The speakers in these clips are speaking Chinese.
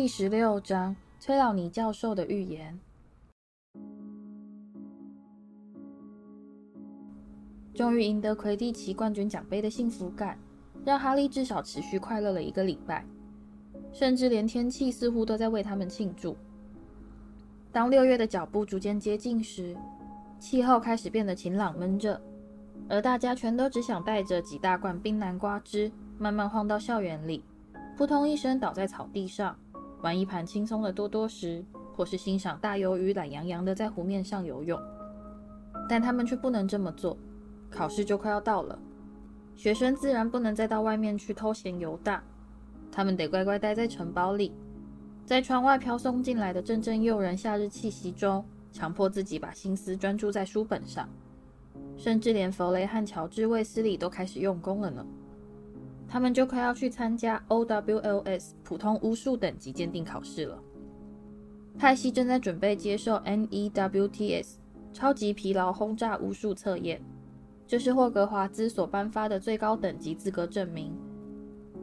第十六章：崔老尼教授的预言。终于赢得魁地奇冠军奖杯的幸福感，让哈利至少持续快乐了一个礼拜，甚至连天气似乎都在为他们庆祝。当六月的脚步逐渐接近时，气候开始变得晴朗闷热，而大家全都只想带着几大罐冰南瓜汁，慢慢晃到校园里，扑通一声倒在草地上，玩一盘轻松的多多时，或是欣赏大鱿鱼懒洋洋的在湖面上游泳。但他们却不能这么做，考试就快要到了，学生自然不能再到外面去偷闲游荡，他们得乖乖待在城堡里。在窗外飘送进来的阵阵诱人夏日气息中，强迫自己把心思专注在书本上，甚至连弗雷和乔治·卫斯理都开始用功了呢。他们就快要去参加 OWLS 普通巫术等级鉴定考试了。派西正在准备接受 NEWTS 超级疲劳轰炸巫术测验，这是霍格华兹所颁发的最高等级资格证明。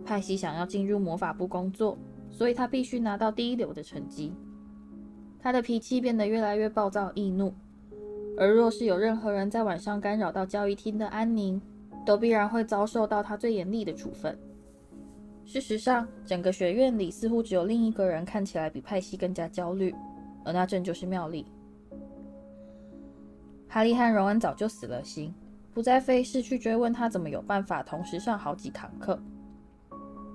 派西想要进入魔法部工作。所以他必须拿到第一流的成绩。他的脾气变得越来越暴躁易怒，而若是有任何人在晚上干扰到交谊厅的安宁，都必然会遭受到他最严厉的处分。事实上，整个学院里似乎只有另一个人看起来比派西更加焦虑，而那正就是妙丽。哈利和荣恩早就死了心，不再费事去追问他怎么有办法同时上好几堂课。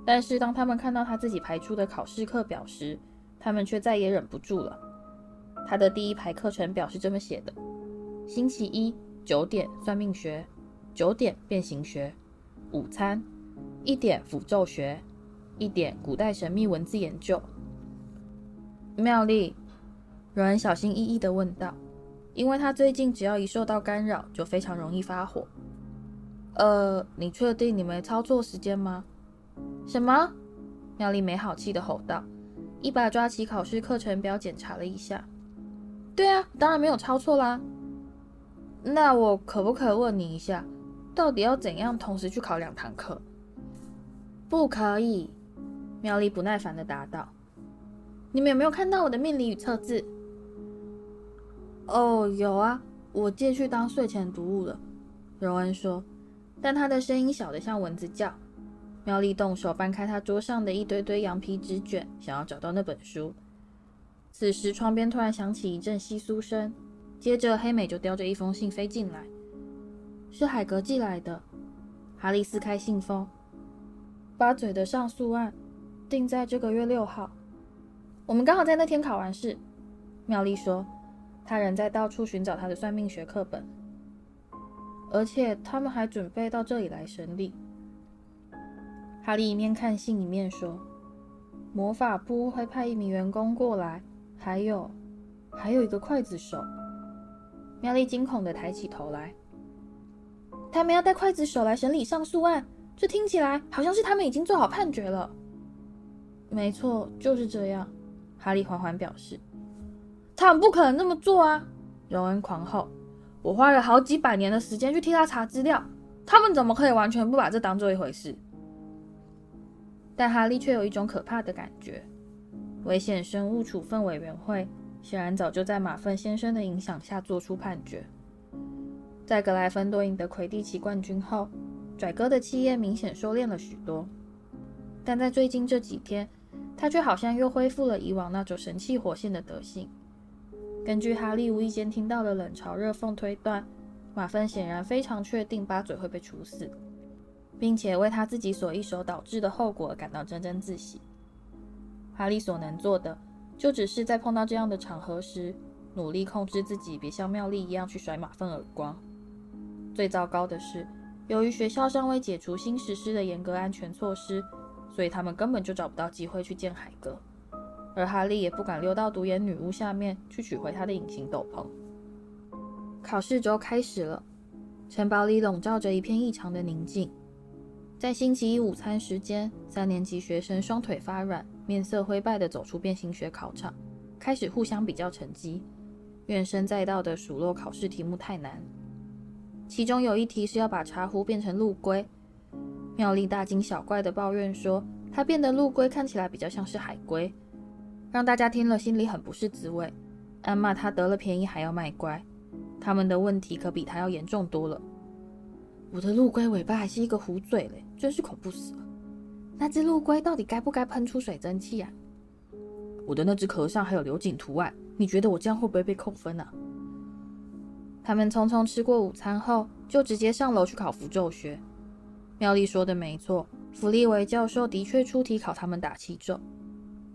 但是当他们看到他自己排出的考试课表时，他们却再也忍不住了。他的第一排课程表是这么写的：星期一九点算命学，九点变形学，午餐一点符咒学，一点古代神秘文字研究。妙丽，软小心翼翼地问道，因为他最近只要一受到干扰，就非常容易发火。呃，你确定你没操作时间吗？什么？妙丽没好气地吼道，一把抓起考试课程表检查了一下。对啊，当然没有抄错啦。那我可不可以问你一下，到底要怎样同时去考两堂课？不可以。妙丽不耐烦地答道。你们有没有看到我的命理与测字？哦，有啊，我借去当睡前读物了。荣恩说，但他的声音小得像蚊子叫。妙丽动手搬开他桌上的一堆堆羊皮纸卷，想要找到那本书。此时，窗边突然响起一阵窸窣声，接着黑美就叼着一封信飞进来，是海格寄来的。哈利撕开信封，八嘴的上诉案定在这个月六号。我们刚好在那天考完试。妙丽说，他仍在到处寻找他的算命学课本，而且他们还准备到这里来审理。哈利一面看信一面说：“魔法部会派一名员工过来，还有，还有一个刽子手。”妙丽惊恐地抬起头来：“他们要带刽子手来审理上诉案，这听起来好像是他们已经做好判决了。”“没错，就是这样。”哈利缓缓表示。“他们不可能那么做啊！”荣恩狂吼：“我花了好几百年的时间去替他查资料，他们怎么可以完全不把这当做一回事？”但哈利却有一种可怕的感觉，危险生物处分委员会显然早就在马份先生的影响下做出判决。在格莱芬多赢得魁地奇冠军后，拽哥的气焰明显收敛了许多，但在最近这几天，他却好像又恢复了以往那种神气活现的德性。根据哈利无意间听到的冷嘲热讽推断，马芬显然非常确定巴嘴会被处死。并且为他自己所一手导致的后果感到沾沾自喜。哈利所能做的，就只是在碰到这样的场合时，努力控制自己，别像妙丽一样去甩马份耳光。最糟糕的是，由于学校尚未解除新实施的严格安全措施，所以他们根本就找不到机会去见海格，而哈利也不敢溜到独眼女巫下面去取回他的隐形斗篷。考试周开始了，城堡里笼罩着一片异常的宁静。在星期一午餐时间，三年级学生双腿发软、面色灰败地走出变形学考场，开始互相比较成绩，怨声载道地数落考试题目太难。其中有一题是要把茶壶变成陆龟，妙丽大惊小怪地抱怨说：“它变的陆龟看起来比较像是海龟，让大家听了心里很不是滋味，暗骂他得了便宜还要卖乖。他们的问题可比他要严重多了。我的陆龟尾巴还是一个壶嘴嘞，真是恐怖死了。那只陆龟到底该不该喷出水蒸气啊？我的那只壳上还有流景图案，你觉得我这样会不会被扣分啊？他们匆匆吃过午餐后，就直接上楼去考符咒学。妙丽说的没错，弗利维教授的确出题考他们打气咒。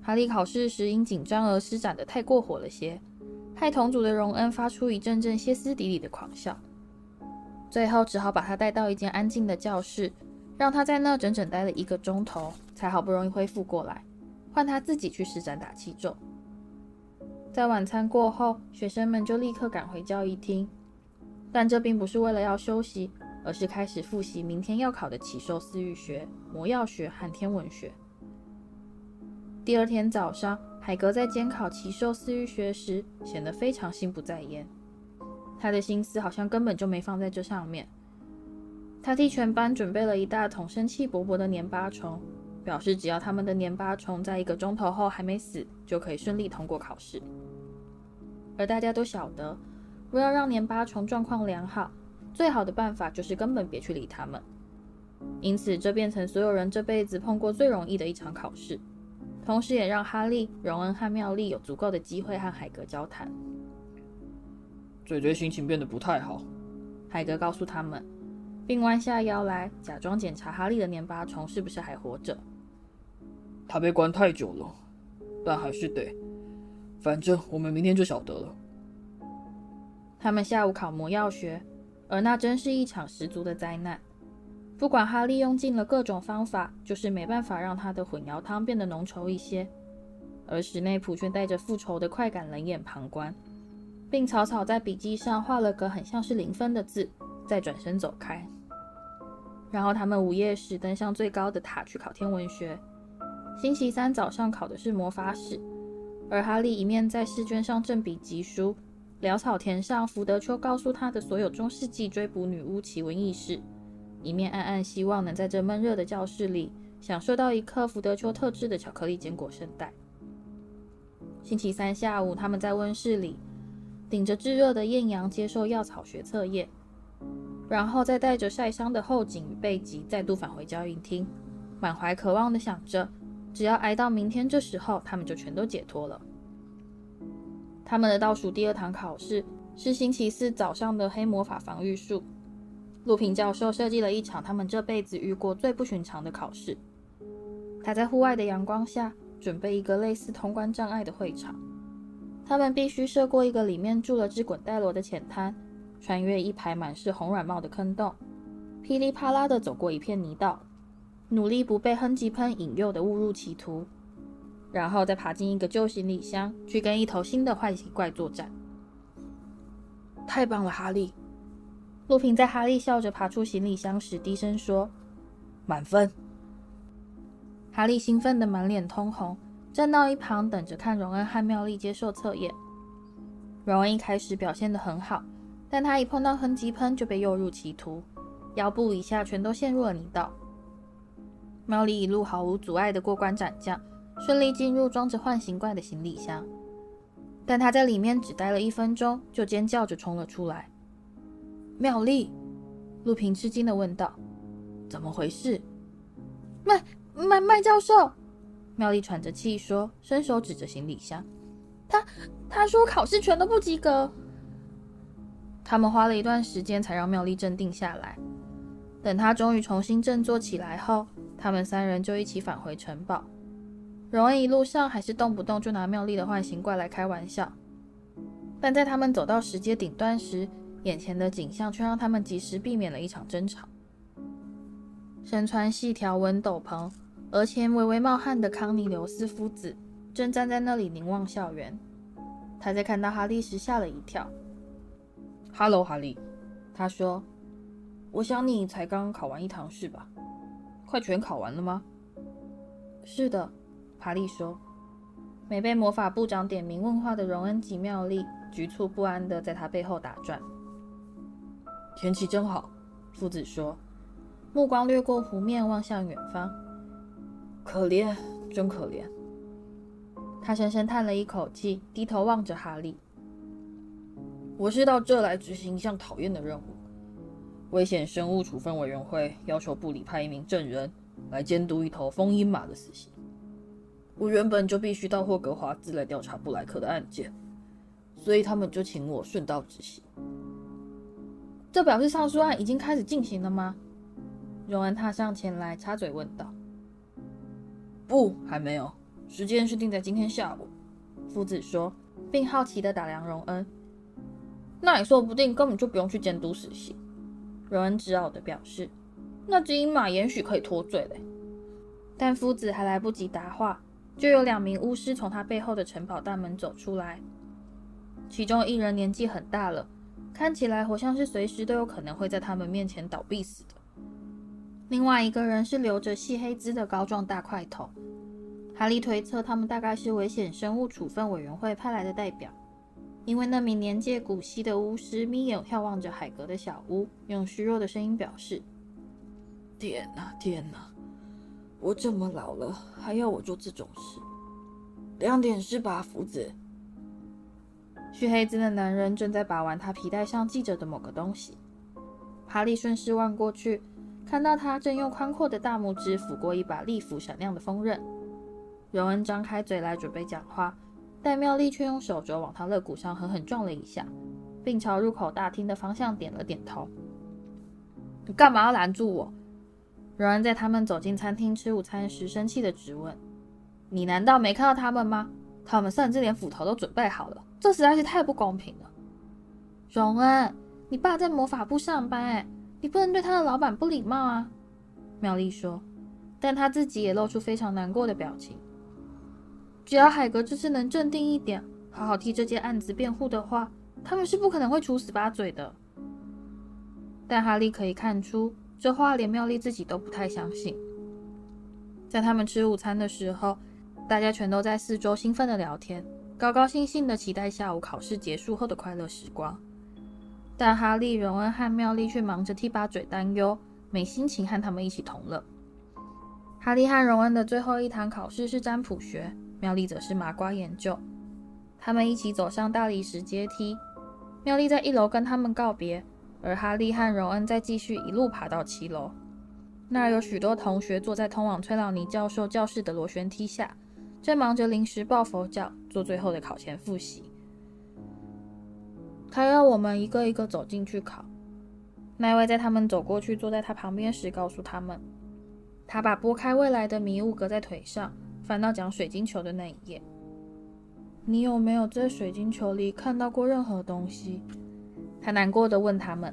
哈利考试时因紧张而施展的太过火了些，害同组的荣恩发出一阵阵歇斯底里的狂笑。最后只好把他带到一间安静的教室，让他在那整整待了一个钟头，才好不容易恢复过来，换他自己去施展打气咒。在晚餐过后，学生们就立刻赶回教育厅，但这并不是为了要休息，而是开始复习明天要考的奇兽饲育学、魔药学和天文学。第二天早上，海格在监考奇兽饲育学时显得非常心不在焉，他的心思好像根本就没放在这上面。他替全班准备了一大桶生气勃勃的粘巴虫，表示只要他们的年巴虫在一个钟头后还没死，就可以顺利通过考试。而大家都晓得，若要让年巴虫状况良好，最好的办法就是根本别去理他们。因此，这变成所有人这辈子碰过最容易的一场考试。同时，也让哈利、荣恩和妙丽有足够的机会和海格交谈。嘴嘴心情变得不太好，海格告诉他们，并弯下腰来假装检查哈利的年巴虫是不是还活着。他被关太久了，但还是得。反正我们明天就晓得了。他们下午考魔药学，而那真是一场十足的灾难。不管哈利用尽了各种方法，就是没办法让他的混淆汤变得浓稠一些，而史内普却带着复仇的快感冷眼旁观，并草草在笔记上画了个很像是零分的字，再转身走开。然后他们午夜时登上最高的塔去考天文学。星期三早上考的是魔法史，而哈利一面在试卷上正笔疾书，潦草填上福德丘告诉他的所有中世纪追捕女巫奇闻异事。一面暗暗希望能在这闷热的教室里享受到一颗福德丘特制的巧克力坚果圣代。星期三下午，他们在温室里顶着炙热的艳阳接受药草学测验，然后再带着晒伤的后颈与背脊再度返回教育厅，满怀渴望地想着，只要挨到明天这时候，他们就全都解脱了。他们的倒数第二堂考试是星期四早上的黑魔法防御术。陆平教授设计了一场他们这辈子遇过最不寻常的考试。他在户外的阳光下准备一个类似通关障碍的会场，他们必须涉过一个里面住了只滚带螺的浅滩，穿越一排满是红软帽的坑洞，噼里啪啦地走过一片泥道，努力不被哼吉喷引诱的误入歧途，然后再爬进一个旧行李箱，去跟一头新的坏习怪作战。太棒了，哈利！路平在哈利笑着爬出行李箱时低声说：“满分。”哈利兴奋的满脸通红，站到一旁等着看荣恩和妙丽接受测验。荣恩一开始表现得很好，但他一碰到哼吉喷就被诱入歧途，腰部以下全都陷入了泥道。妙丽一路毫无阻碍地过关斩将，顺利进入装着幻形怪的行李箱，但他在里面只待了一分钟，就尖叫着冲了出来。妙丽，陆平吃惊地问道：“怎么回事？”麦麦麦教授，妙丽喘着气说，伸手指着行李箱：“他他说考试全都不及格。”他们花了一段时间才让妙丽镇定下来。等她终于重新振作起来后，他们三人就一起返回城堡。荣恩一路上还是动不动就拿妙丽的幻形怪来开玩笑，但在他们走到石阶顶端时，眼前的景象却让他们及时避免了一场争吵。身穿细条纹斗篷、额前微微冒汗的康尼留斯夫子正站在那里凝望校园。他在看到哈利时吓了一跳。“哈喽，哈利。”他说，“我想你才刚考完一堂试吧？快全考完了吗？”“是的。”哈利说。没被魔法部长点名问话的荣恩及妙丽局促不安地在他背后打转。天气真好，夫子说，目光掠过湖面，望向远方。可怜，真可怜。他深深叹了一口气，低头望着哈利。我是到这来执行一项讨厌的任务。危险生物处分委员会要求部里派一名证人来监督一头疯鹰马的死刑。我原本就必须到霍格华兹来调查布莱克的案件，所以他们就请我顺道执行。这表示上述案已经开始进行了吗？荣恩踏上前来，插嘴问道。不，还没有，时间是定在今天下午。夫子说，并好奇地打量荣恩。那也说不定根本就不用去监督死刑。荣恩自傲的表示：“那只鹰马也许可以脱罪嘞。”但夫子还来不及答话，就有两名巫师从他背后的城堡大门走出来。其中一人年纪很大了，看起来好像是随时都有可能会在他们面前倒闭死的。另外一个人是留着细黑丝的高壮大块头。哈利推测他们大概是危险生物处分委员会派来的代表。因为那名年届古稀的巫师眯眼眺望着海格的小屋，用虚弱的声音表示：“天哪，天哪！我这么老了，还要我做这种事？两点是吧，福子？”蓄黑子的男人正在把玩他皮带上系着的某个东西。哈利顺势望过去，看到他正用宽阔的大拇指抚过一把利斧闪亮的锋刃。荣恩张开嘴来准备讲话。但妙丽却用手肘往他肋骨上狠狠撞了一下，并朝入口大厅的方向点了点头。“你干嘛要拦住我？”荣恩在他们走进餐厅吃午餐时生气地质问。“你难道没看到他们吗？他们甚至连斧头都准备好了，这实在是太不公平了。”“荣恩，你爸在魔法部上班，哎，你不能对他的老板不礼貌啊。”妙丽说，但他自己也露出非常难过的表情。只要海格这次能镇定一点，好好替这件案子辩护的话，他们是不可能会处死八嘴的。但哈利可以看出，这话连妙丽自己都不太相信。在他们吃午餐的时候，大家全都在四周兴奋地聊天，高高兴兴地期待下午考试结束后的快乐时光。但哈利、荣恩和妙丽却忙着替八嘴担忧，没心情和他们一起同乐。哈利和荣恩的最后一堂考试是占卜学。妙丽则是麻瓜研究，他们一起走上大理石阶梯。妙丽在一楼跟他们告别，而哈利和荣恩再继续一路爬到七楼。那儿有许多同学坐在通往崔老尼教授教室的螺旋梯下，正忙着临时抱佛脚，做最后的考前复习。他要我们一个一个走进去考。那位在他们走过去坐在他旁边时，告诉他们，他把拨开未来的迷雾搁在腿上。翻到讲水晶球的那一页，你有没有在水晶球里看到过任何东西？他难过的问他们。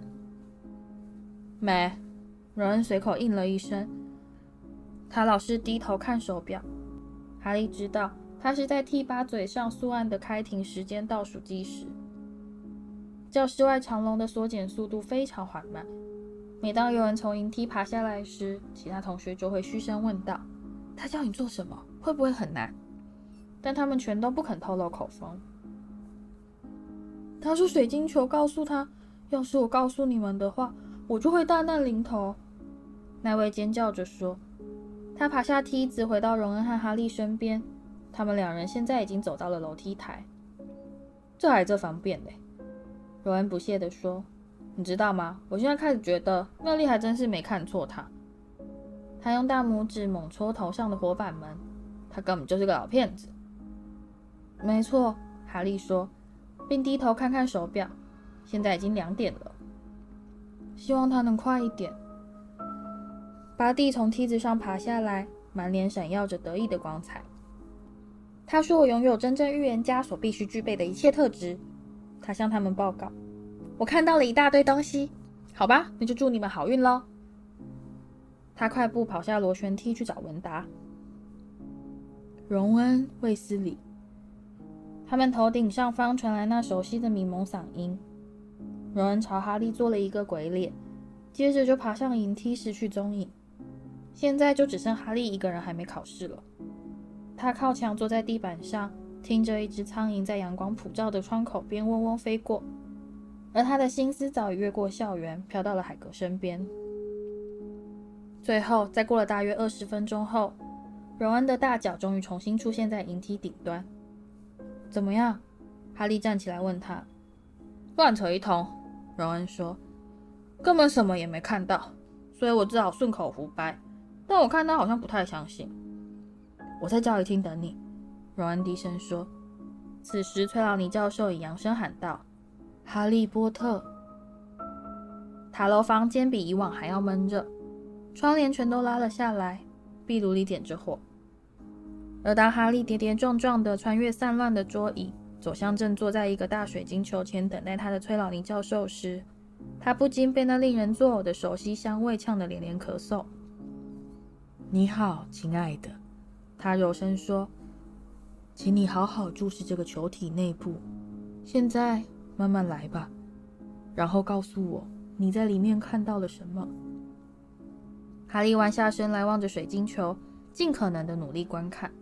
没，荣恩随口应了一声。他老是低头看手表。哈利知道他是在替八嘴上诉案的开庭时间倒数计时。教室外长龙的缩减速度非常缓慢。每当有人从银梯爬下来时，其他同学就会嘘声问道：“他叫你做什么？”会不会很难？但他们全都不肯透露口风。他说：“水晶球告诉他，要是我告诉你们的话，我就会大难临头。”那位尖叫着说。他爬下梯子，回到荣恩和哈利身边。他们两人现在已经走到了楼梯台。这还这方便嘞，荣恩不屑地说：“你知道吗？我现在开始觉得妙丽还真是没看错他。”他用大拇指猛戳头上的火板门。他根本就是个老骗子。没错，哈利说，并低头看看手表，现在已经两点了。希望他能快一点。巴蒂从梯子上爬下来，满脸闪耀着得意的光彩。他说：“我拥有真正预言家所必须具备的一切特质。”他向他们报告：“我看到了一大堆东西。”好吧，那就祝你们好运喽。他快步跑下螺旋梯去找文达。荣恩、卫斯理，他们头顶上方传来那熟悉的迷蒙嗓音。荣恩朝哈利做了一个鬼脸，接着就爬上银梯，失去踪影。现在就只剩哈利一个人还没考试了。他靠墙坐在地板上，听着一只苍蝇在阳光普照的窗口边嗡嗡飞过，而他的心思早已越过校园，飘到了海格身边。最后，在过了大约二十分钟后。荣恩的大脚终于重新出现在银梯顶端，怎么样？哈利站起来问他。乱扯一通，荣恩说，根本什么也没看到，所以我只好顺口胡掰。但我看他好像不太相信。我在教育厅等你，荣恩低声说。此时，崔老尼教授以扬声喊道：“哈利波特！”塔楼房间比以往还要闷热，窗帘全都拉了下来，壁炉里点着火。而当哈利跌跌撞撞地穿越散乱的桌椅，走向正坐在一个大水晶球前等待他的崔老林教授时，他不禁被那令人作呕的熟悉香味呛得连连咳嗽。“你好，亲爱的。”他柔声说。请你好好注视这个球体内部，现在慢慢来吧，然后告诉我你在里面看到了什么。哈利弯下身来望着水晶球，尽可能的努力观看，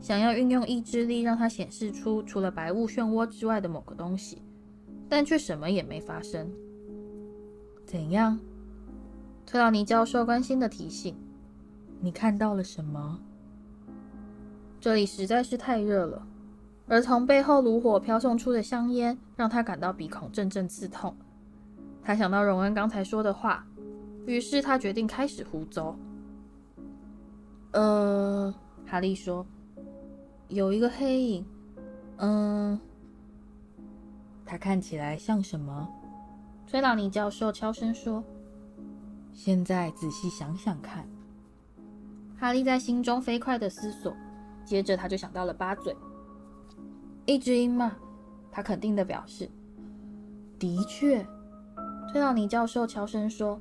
想要运用意志力让它显示出除了白雾漩涡之外的某个东西，但却什么也没发生。怎样？特劳尼教授关心的提醒：“你看到了什么？”这里实在是太热了，而从背后炉火飘送出的香烟让他感到鼻孔阵阵刺痛。他想到荣恩刚才说的话，于是他决定开始胡诌。呃，哈利说：“有一个黑影。”嗯，他看起来像什么？崔朗尼教授悄声说：“现在仔细想想看。”哈利在心中飞快的思索。接着他就想到了八嘴，一只鹰嘛，他肯定的表示。的确，崔朗尼教授悄声说，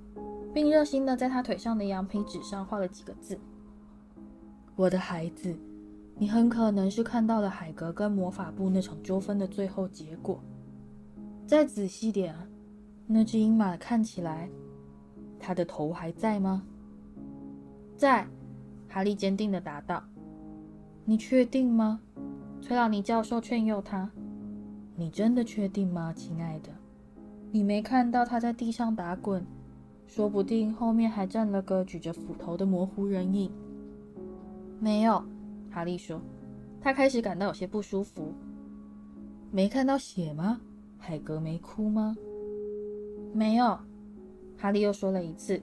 并热心地在他腿上的羊皮纸上画了几个字：“我的孩子，你很可能是看到了海格跟魔法部那场纠纷的最后结果。再仔细点啊，那只鹰马看起来，它的头还在吗？”在，哈利坚定地答道。你确定吗？崔劳尼教授劝诱他。你真的确定吗，亲爱的？你没看到他在地上打滚，说不定后面还站了个举着斧头的模糊人影。没有，哈利说。他开始感到有些不舒服。没看到血吗？海格没哭吗？没有，哈利又说了一次，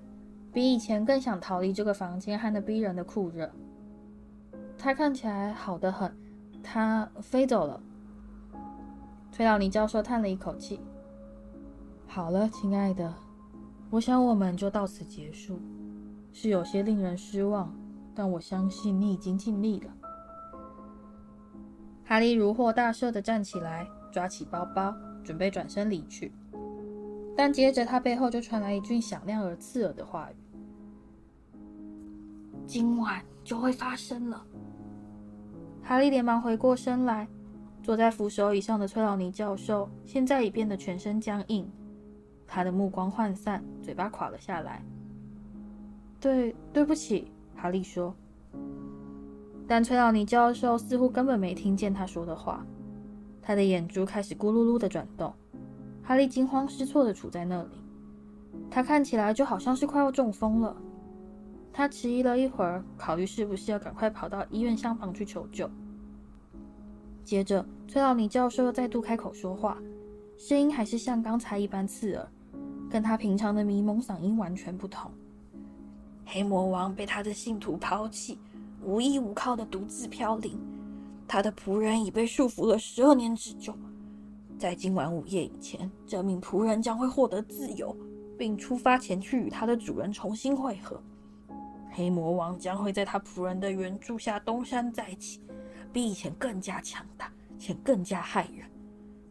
比以前更想逃离这个房间和那逼人的酷热。他看起来好得很，他飞走了。崔老尼教授叹了一口气。好了，亲爱的，我想我们就到此结束。是有些令人失望，但我相信你已经尽力了。哈利如获大赦地站起来，抓起包包，准备转身离去。但接着他背后就传来一句响亮而刺耳的话语：“今晚就会发生了。”哈利连忙回过身来，坐在扶手椅上的崔老尼教授现在已变得全身僵硬，他的目光涣散，嘴巴垮了下来。对，对不起，哈利说。但崔老尼教授似乎根本没听见他说的话，他的眼珠开始咕噜噜的转动。哈利惊慌失措的杵在那里，他看起来就好像是快要中风了。他迟疑了一会儿，考虑是不是要赶快跑到医院厢房去求救。接着，崔老尼教授又再度开口说话，声音还是像刚才一般刺耳，跟他平常的迷蒙嗓音完全不同。黑魔王被他的信徒抛弃，无依无靠的独自飘零，他的仆人已被束缚了十二年之久。在今晚午夜以前，这名仆人将会获得自由，并出发前去与他的主人重新会合。黑魔王将会在他仆人的援助下东山再起，比以前更加强大且更加骇人。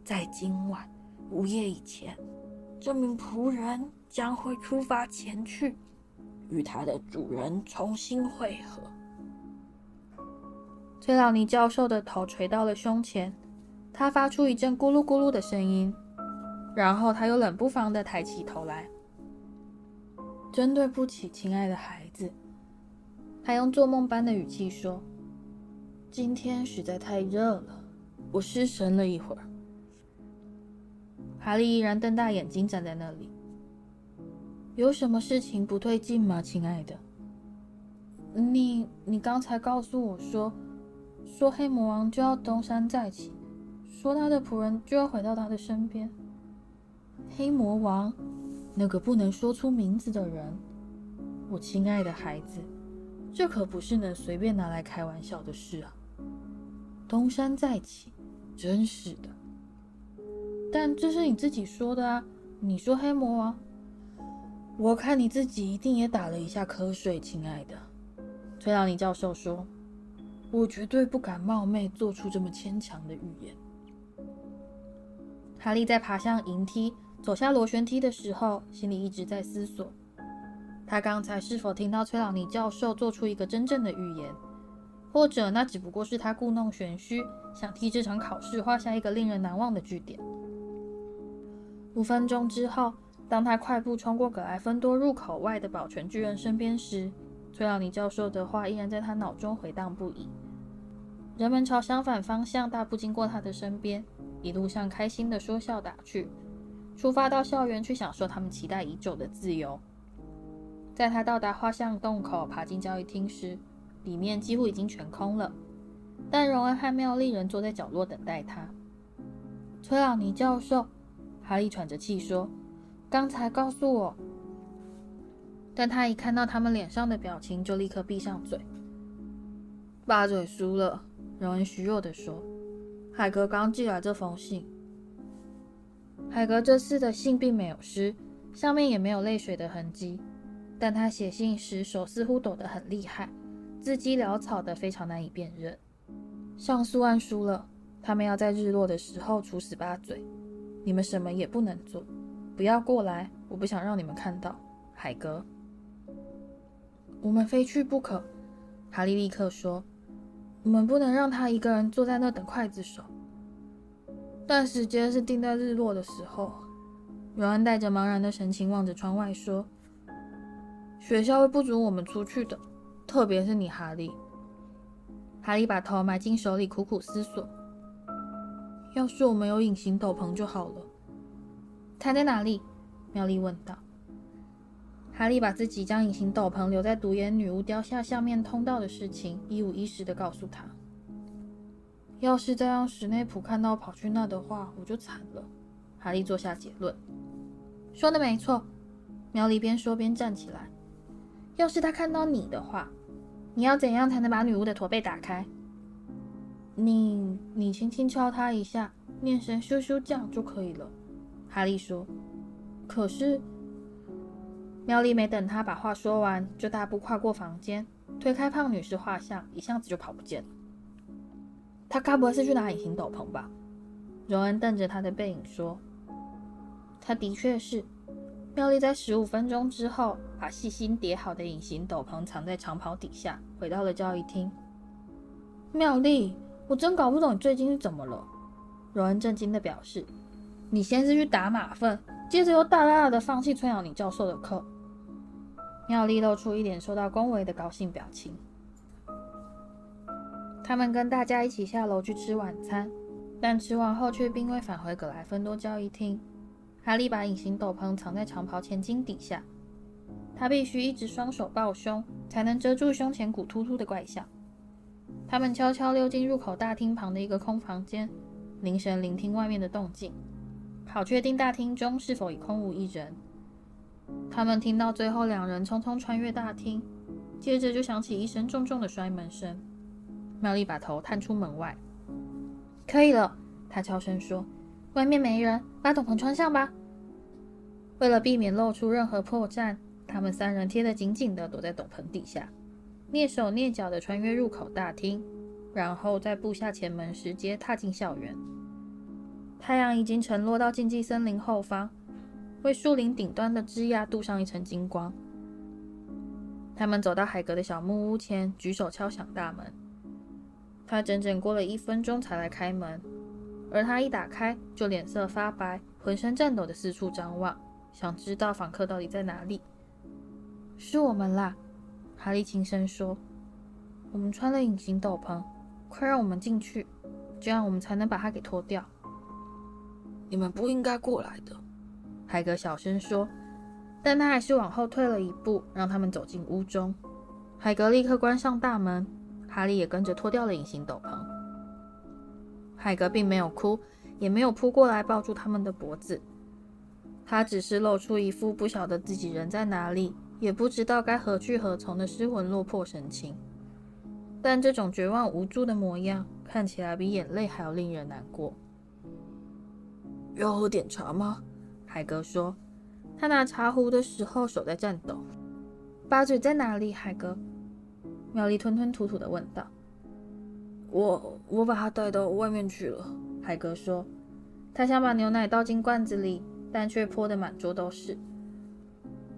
在今晚午夜以前，这名仆人将会出发前去，与他的主人重新会合。崔老尼教授的头垂到了胸前，他发出一阵咕噜咕噜的声音，然后他又冷不防的抬起头来。真对不起，亲爱的孩子。他用做梦般的语气说：“今天实在太热了，我失神了一会儿。”哈利依然瞪大眼睛站在那里。“有什么事情不对劲吗，亲爱的？”“你……你刚才告诉我说，说黑魔王就要东山再起，说他的仆人就要回到他的身边。黑魔王，那个不能说出名字的人，我亲爱的孩子，这可不是能随便拿来开玩笑的事啊！东山再起，真是的。但这是你自己说的啊！你说黑魔王，我看你自己一定也打了一下瞌睡，亲爱的。崔朗尼教授说：“我绝对不敢冒昧做出这么牵强的预言。”哈利在爬上银梯，走下螺旋梯的时候，心里一直在思索：他刚才是否听到崔朗尼教授做出一个真正的预言，或者那只不过是他故弄玄虚，想替这场考试画下一个令人难忘的句点。五分钟之后，当他快步冲过葛莱芬多入口外的保全巨人身边时，崔朗尼教授的话依然在他脑中回荡不已。人们朝相反方向大步经过他的身边，一路上开心地说笑打趣，出发到校园去享受他们期待已久的自由。在他到达画像洞口，爬进交谊厅时，里面几乎已经全空了，但荣恩和妙丽人坐在角落等待他。崔朗尼教授。哈利喘着气说：“刚才告诉我。”但他一看到他们脸上的表情，就立刻闭上嘴。八嘴输了，荣恩虚弱地说：“海格刚寄来这封信。海格这次的信并没有湿，上面也没有泪水的痕迹，但他写信时手似乎抖得很厉害，字迹潦草的非常难以辨认。上诉案输了，他们要在日落的时候处死八嘴。”你们什么也不能做，不要过来！我不想让你们看到海格。我们非去不可。哈利立刻说：“我们不能让他一个人坐在那等刽子手。”但时间是定在日落的时候。荣恩带着茫然的神情望着窗外说：“学校会不准我们出去的，特别是你，哈利。”哈利把头埋进手里，苦苦思索。要是我们有隐形斗篷就好了。它在哪里？妙丽问道。哈利把自己将隐形斗篷留在独眼女巫雕像下面通道的事情一五一十地告诉他。要是再让史内普看到跑去那的话，我就惨了。哈利做下结论。说的没错。妙丽边说边站起来。要是他看到你的话，你要怎样才能把女巫的驼背打开？你你轻轻敲他一下，念声咻咻叫就可以了。哈利说。可是，妙丽没等他把话说完，就大步跨过房间，推开胖女士画像，一下子就跑不见了。他该不会是去拿隐形斗篷吧？荣恩瞪着他的背影说。他的确是。妙丽在十五分钟之后，把细心叠好的隐形斗篷藏在长袍底下，回到了交谊厅。妙丽。我真搞不懂你最近是怎么了，荣恩震惊地表示：“你先是去打马粪，接着又大大的放弃崔朗尼教授的课。”妙丽露出一脸受到恭维的高兴表情。他们跟大家一起下楼去吃晚餐，但吃完后却并未返回葛莱芬多交易厅。哈利把隐形斗篷藏在长袍前襟底下，他必须一直双手抱胸，才能遮住胸前鼓突突的怪相。他们悄悄溜进入口大厅旁的一个空房间，凝神聆听外面的动静，好确定大厅中是否已空无一人。他们听到最后两人匆匆穿越大厅，接着就响起一声重重的摔门声。妙丽把头探出门外：“可以了。”她悄声说：“外面没人，把斗篷穿上吧。”为了避免露出任何破绽，他们三人贴得紧紧的躲在斗篷底下。蹑手蹑脚地穿越入口大厅，然后在步下前门时，阶踏进校园。太阳已经沉落到禁忌森林后方，为树林顶端的枝桠镀上一层金光。他们走到海格的小木屋前，举手敲响大门。他整整过了一分钟才来开门，而他一打开就脸色发白，浑身颤抖地四处张望，想知道访客到底在哪里。是我们啦。哈利轻声说：“我们穿了隐形斗篷，快让我们进去，这样我们才能把它给脱掉。”你们不应该过来的，海格小声说，但他还是往后退了一步，让他们走进屋中。海格立刻关上大门，哈利也跟着脱掉了隐形斗篷。海格并没有哭，也没有扑过来抱住他们的脖子，他只是露出一副不晓得自己人在哪里，也不知道该何去何从的失魂落魄神情。但这种绝望无助的模样，看起来比眼泪还要令人难过。要喝点茶吗？海格说。他拿茶壶的时候手在颤抖。八嘴在哪里？海格。妙丽吞吞吐吐地问道。我我把他带到外面去了。海格说。他想把牛奶倒进罐子里，但却泼得满桌都是。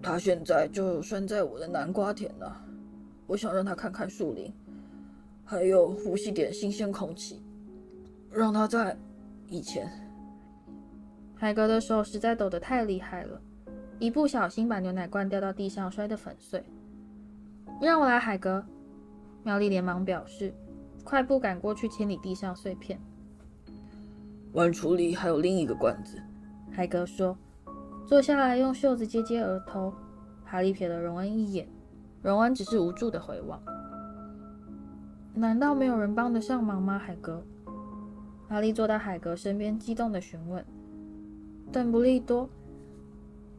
他现在就拴在我的南瓜田了。我想让他看看树林。还有呼吸点新鲜空气，让他在以前。海格的手实在抖得太厉害了，一不小心把牛奶罐掉到地上，摔得粉碎。让我来，海格！妙丽连忙表示，快步赶过去清理地上碎片。碗橱里还有另一个罐子，海格说，坐下来用袖子接接额头。哈利瞥了荣恩一眼，荣恩只是无助地回望。难道没有人帮得上忙吗？海格，哈利坐到海格身边，激动地询问：“邓布利多，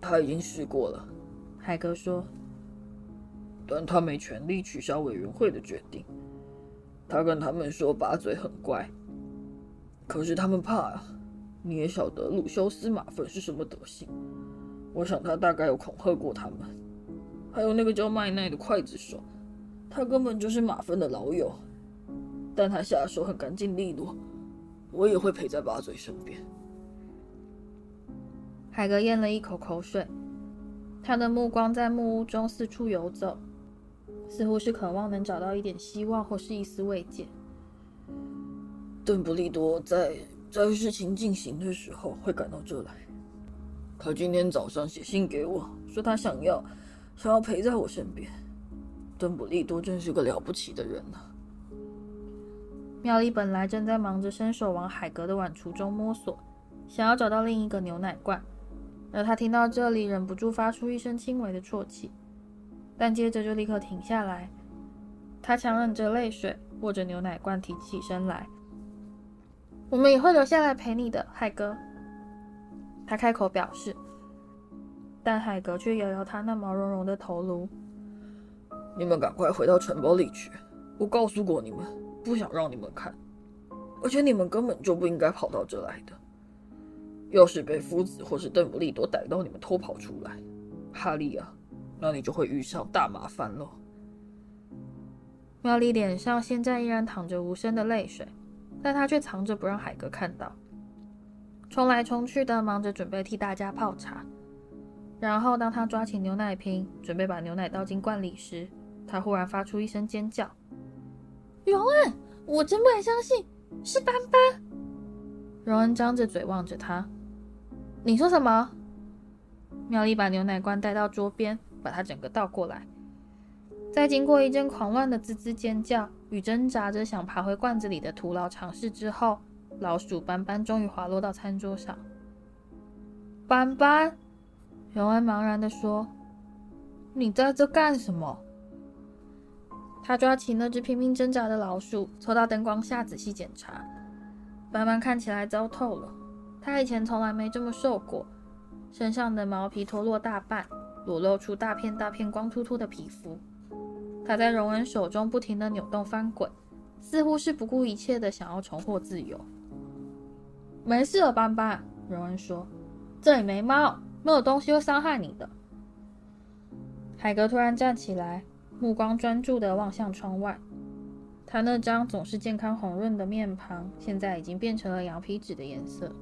他已经试过了。”海格说：“但他没权利取消委员会的决定。他跟他们说把嘴很乖，可是他们怕啊。你也晓得鲁修斯·马粪是什么德行。我想他大概有恐吓过他们。还有那个叫麦奈的刽子手，他根本就是马芬的老友。”但他下手很干净利落，我也会陪在八嘴身边。海格咽了一口口水，他的目光在木屋中四处游走，似乎是渴望能找到一点希望或是一丝慰藉。邓布利多在在事情进行的时候会赶到这来。他今天早上写信给我说，他想要想要陪在我身边。邓布利多真是个了不起的人啊！妙丽本来正在忙着伸手往海格的碗橱中摸索，想要找到另一个牛奶罐，而她听到这里，忍不住发出一声轻微的啜泣，但接着就立刻停下来。她强忍着泪水，握着牛奶罐，提起身来：“我们也会留下来陪你的，海格。”她开口表示，但海格却摇摇他那毛茸茸的头颅：“你们赶快回到城堡里去，我告诉过你们。”不想让你们看，而且你们根本就不应该跑到这来的。要是被夫子或是邓布利多逮到你们偷跑出来，哈利啊，那你就会遇上大麻烦了。妙丽脸上现在依然淌着无声的泪水，但她却藏着不让海格看到，冲来冲去的忙着准备替大家泡茶。然后当他抓起牛奶瓶，准备把牛奶倒进罐里时，他忽然发出一声尖叫。荣恩，我真不敢相信是斑斑。荣恩张着嘴望着他，你说什么？妙丽把牛奶罐带到桌边，把它整个倒过来。在经过一阵狂乱的滋滋尖叫与挣扎着想爬回罐子里的徒劳尝试之后，老鼠斑斑终于滑落到餐桌上。斑斑，荣恩茫然地说：“你在这干什么？”他抓起那只拼命挣扎的老鼠，凑到灯光下仔细检查。斑斑看起来糟透了，他以前从来没这么瘦过，身上的毛皮脱落大半，裸露出大片大片光秃秃的皮肤。他在荣恩手中不停地扭动翻滚，似乎是不顾一切的想要重获自由。没事了，斑斑，荣恩说：“这里没猫，没有东西会伤害你的。”海格突然站起来。目光专注地望向窗外，他那张总是健康红润的面庞，现在已经变成了羊皮纸的颜色。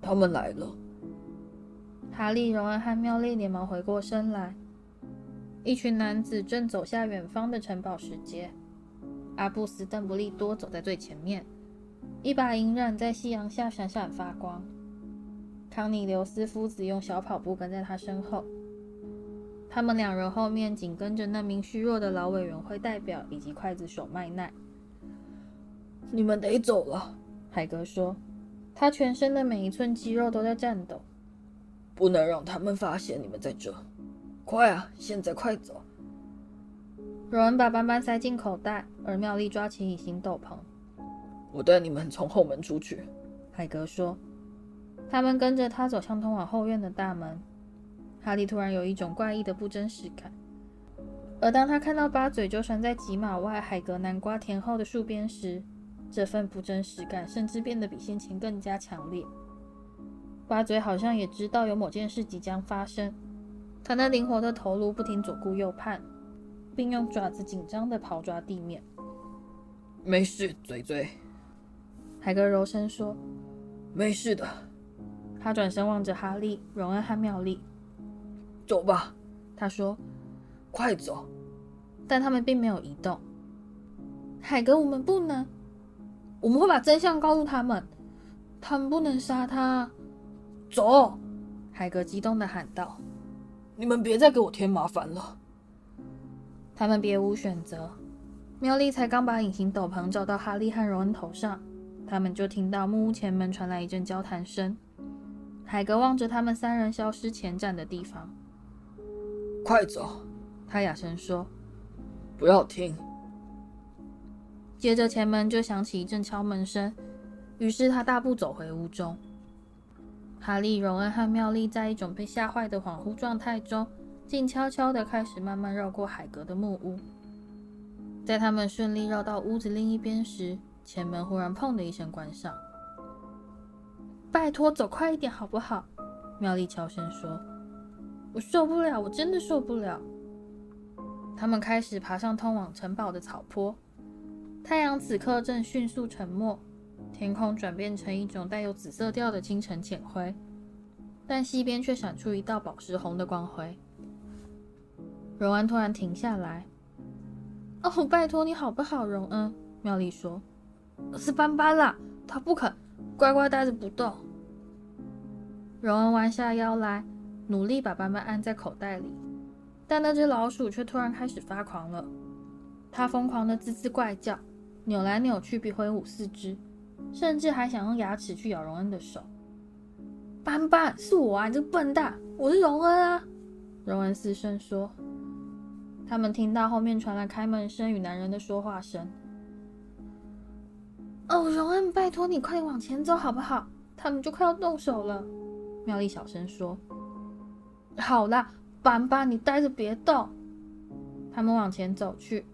他们来了。哈利、荣恩和妙丽连忙回过身来，一群男子正走下远方的城堡石阶。阿布斯·邓布利多走在最前面，一把银染在夕阳下闪闪发光。康尼留斯夫子用小跑步跟在他身后。他们两人后面紧跟着那名虚弱的老委员会代表以及刽子手麦奈。你们得走了，海格说，他全身的每一寸肌肉都在颤抖。不能让他们发现你们在这。快啊，现在快走！荣恩把斑斑塞进口袋，而妙丽抓起隐形斗篷。我带你们从后门出去。”海格说。他们跟着他走向通往后院的大门。哈利突然有一种怪异的不真实感。而当他看到八嘴就拴在几码外海格南瓜田后的树边时，这份不真实感甚至变得比先前更加强烈。八嘴好像也知道有某件事即将发生，他那灵活的头颅不停左顾右盼，并用爪子紧张地刨抓地面。没事，嘴嘴。海格柔声说：“没事的。”他转身望着哈利、荣恩和妙丽：“走吧。”他说：“快走。”但他们并没有移动。海格，我们不能，我们会把真相告诉他们，他们不能杀他。走！海格激动的喊道：“你们别再给我添麻烦了。”他们别无选择。妙丽才刚把隐形斗篷罩到哈利和荣恩头上，他们就听到木屋前门传来一阵交谈声。海格望着他们三人消失前站的地方：“快走！”他哑声说：“不要听。”接着前门就响起一阵敲门声，于是他大步走回屋中。哈利、荣恩和妙丽在一种被吓坏的恍惚状态中，静悄悄地开始慢慢绕过海格的木屋。在他们顺利绕到屋子另一边时，前门忽然“砰”的一声关上。“拜托，走快一点好不好？”妙丽悄声说。“我受不了，我真的受不了。”他们开始爬上通往城堡的草坡。太阳此刻正迅速沉没。天空转变成一种带有紫色调的清晨浅灰，但西边却闪出一道宝石红的光辉。荣恩突然停下来。“哦，拜托你好不好，荣恩？”妙丽说。“是斑斑啦，他不肯乖乖待着不动。”荣恩弯下腰来，努力把斑斑按在口袋里，但那只老鼠却突然开始发狂了。它疯狂地吱吱怪叫，扭来扭去，比挥舞四肢。甚至还想用牙齿去咬荣恩的手。斑斑，是我啊，你这个笨蛋！我是荣恩啊！荣恩嘶声说。他们听到后面传来开门声与男人的说话声。哦，荣恩，拜托你快点往前走好不好？他们就快要动手了。妙丽小声说。好啦，斑斑，你待着别动。他们往前走去，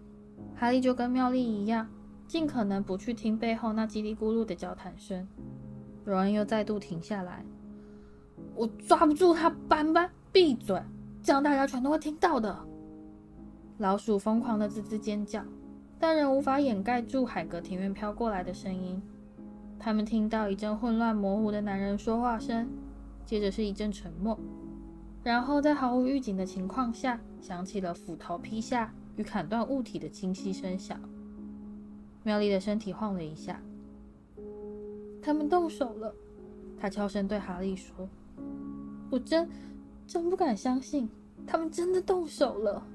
哈利就跟妙丽一样。尽可能不去听背后那叽里咕噜的交谈声。荣恩又再度停下来。我抓不住他，斑斑，闭嘴！这样大家全都会听到的。老鼠疯狂的吱吱尖叫，但仍无法掩盖住海格庭院飘过来的声音。他们听到一阵混乱模糊的男人说话声，接着是一阵沉默，然后在毫无预警的情况下，响起了斧头劈下与砍断物体的清晰声响。妙丽的身体晃了一下。他们动手了，她悄声对哈利说：“我真真不敢相信，他们真的动手了。”